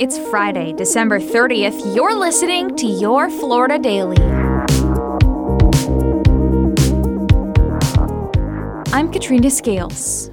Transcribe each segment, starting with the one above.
It's Friday, December 30th. You're listening to Your Florida Daily. I'm Katrina Scales.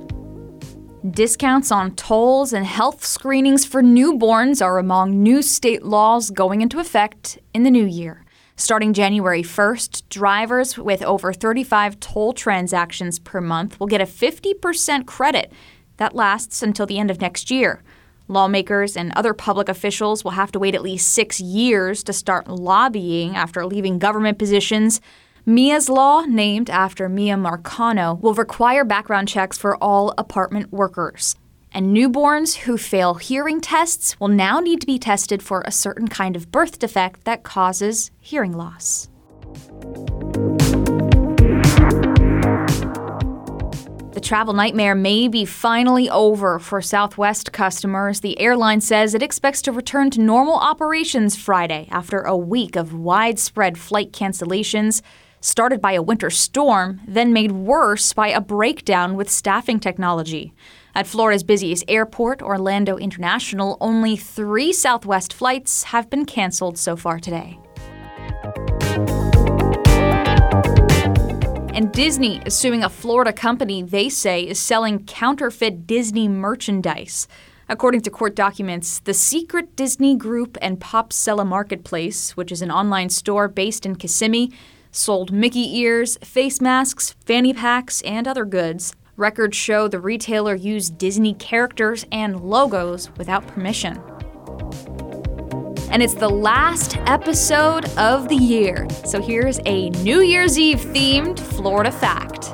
Discounts on tolls and health screenings for newborns are among new state laws going into effect in the new year. Starting January 1st, drivers with over 35 toll transactions per month will get a 50% credit. That lasts until the end of next year. Lawmakers and other public officials will have to wait at least six years to start lobbying after leaving government positions. Miya's Law, named after Miya Marcano, will require background checks for all apartment workers. And newborns who fail hearing tests will now need to be tested for a certain kind of birth defect that causes hearing loss. Travel nightmare may be finally over for Southwest customers. The airline says it expects to return to normal operations Friday after a week of widespread flight cancellations, started by a winter storm, then made worse by a breakdown with staffing technology. At Florida's busiest airport, Orlando International, only three Southwest flights have been canceled so far today. And Disney is suing a Florida company they say is selling counterfeit Disney merchandise. According to court documents, the Secret Disney Group and Popsella Marketplace, which is an online store based in Kissimmee, sold Mickey ears, face masks, fanny packs, and other goods. Records show the retailer used Disney characters and logos without permission and it's the last episode of the year. So here's a New Year's Eve themed Florida fact.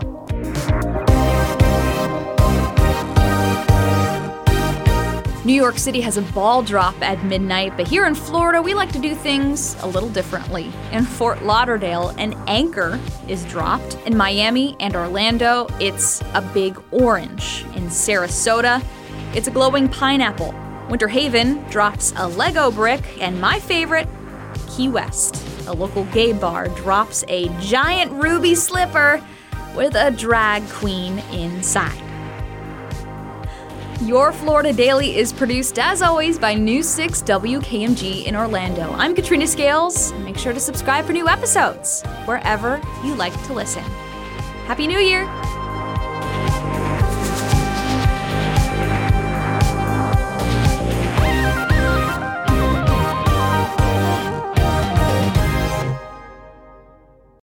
New York City has a ball drop at midnight, but here in Florida, we like to do things a little differently. In Fort Lauderdale, an anchor is dropped. In Miami and Orlando, it's a big orange. In Sarasota, it's a glowing pineapple. Winter Haven drops a Lego brick, and my favorite, Key West. A local gay bar drops a giant ruby slipper with a drag queen inside. Your Florida Daily is produced, as always, by News 6 WKMG in Orlando. I'm Katrina Scales. Make sure to subscribe for new episodes wherever you like to listen. Happy New Year!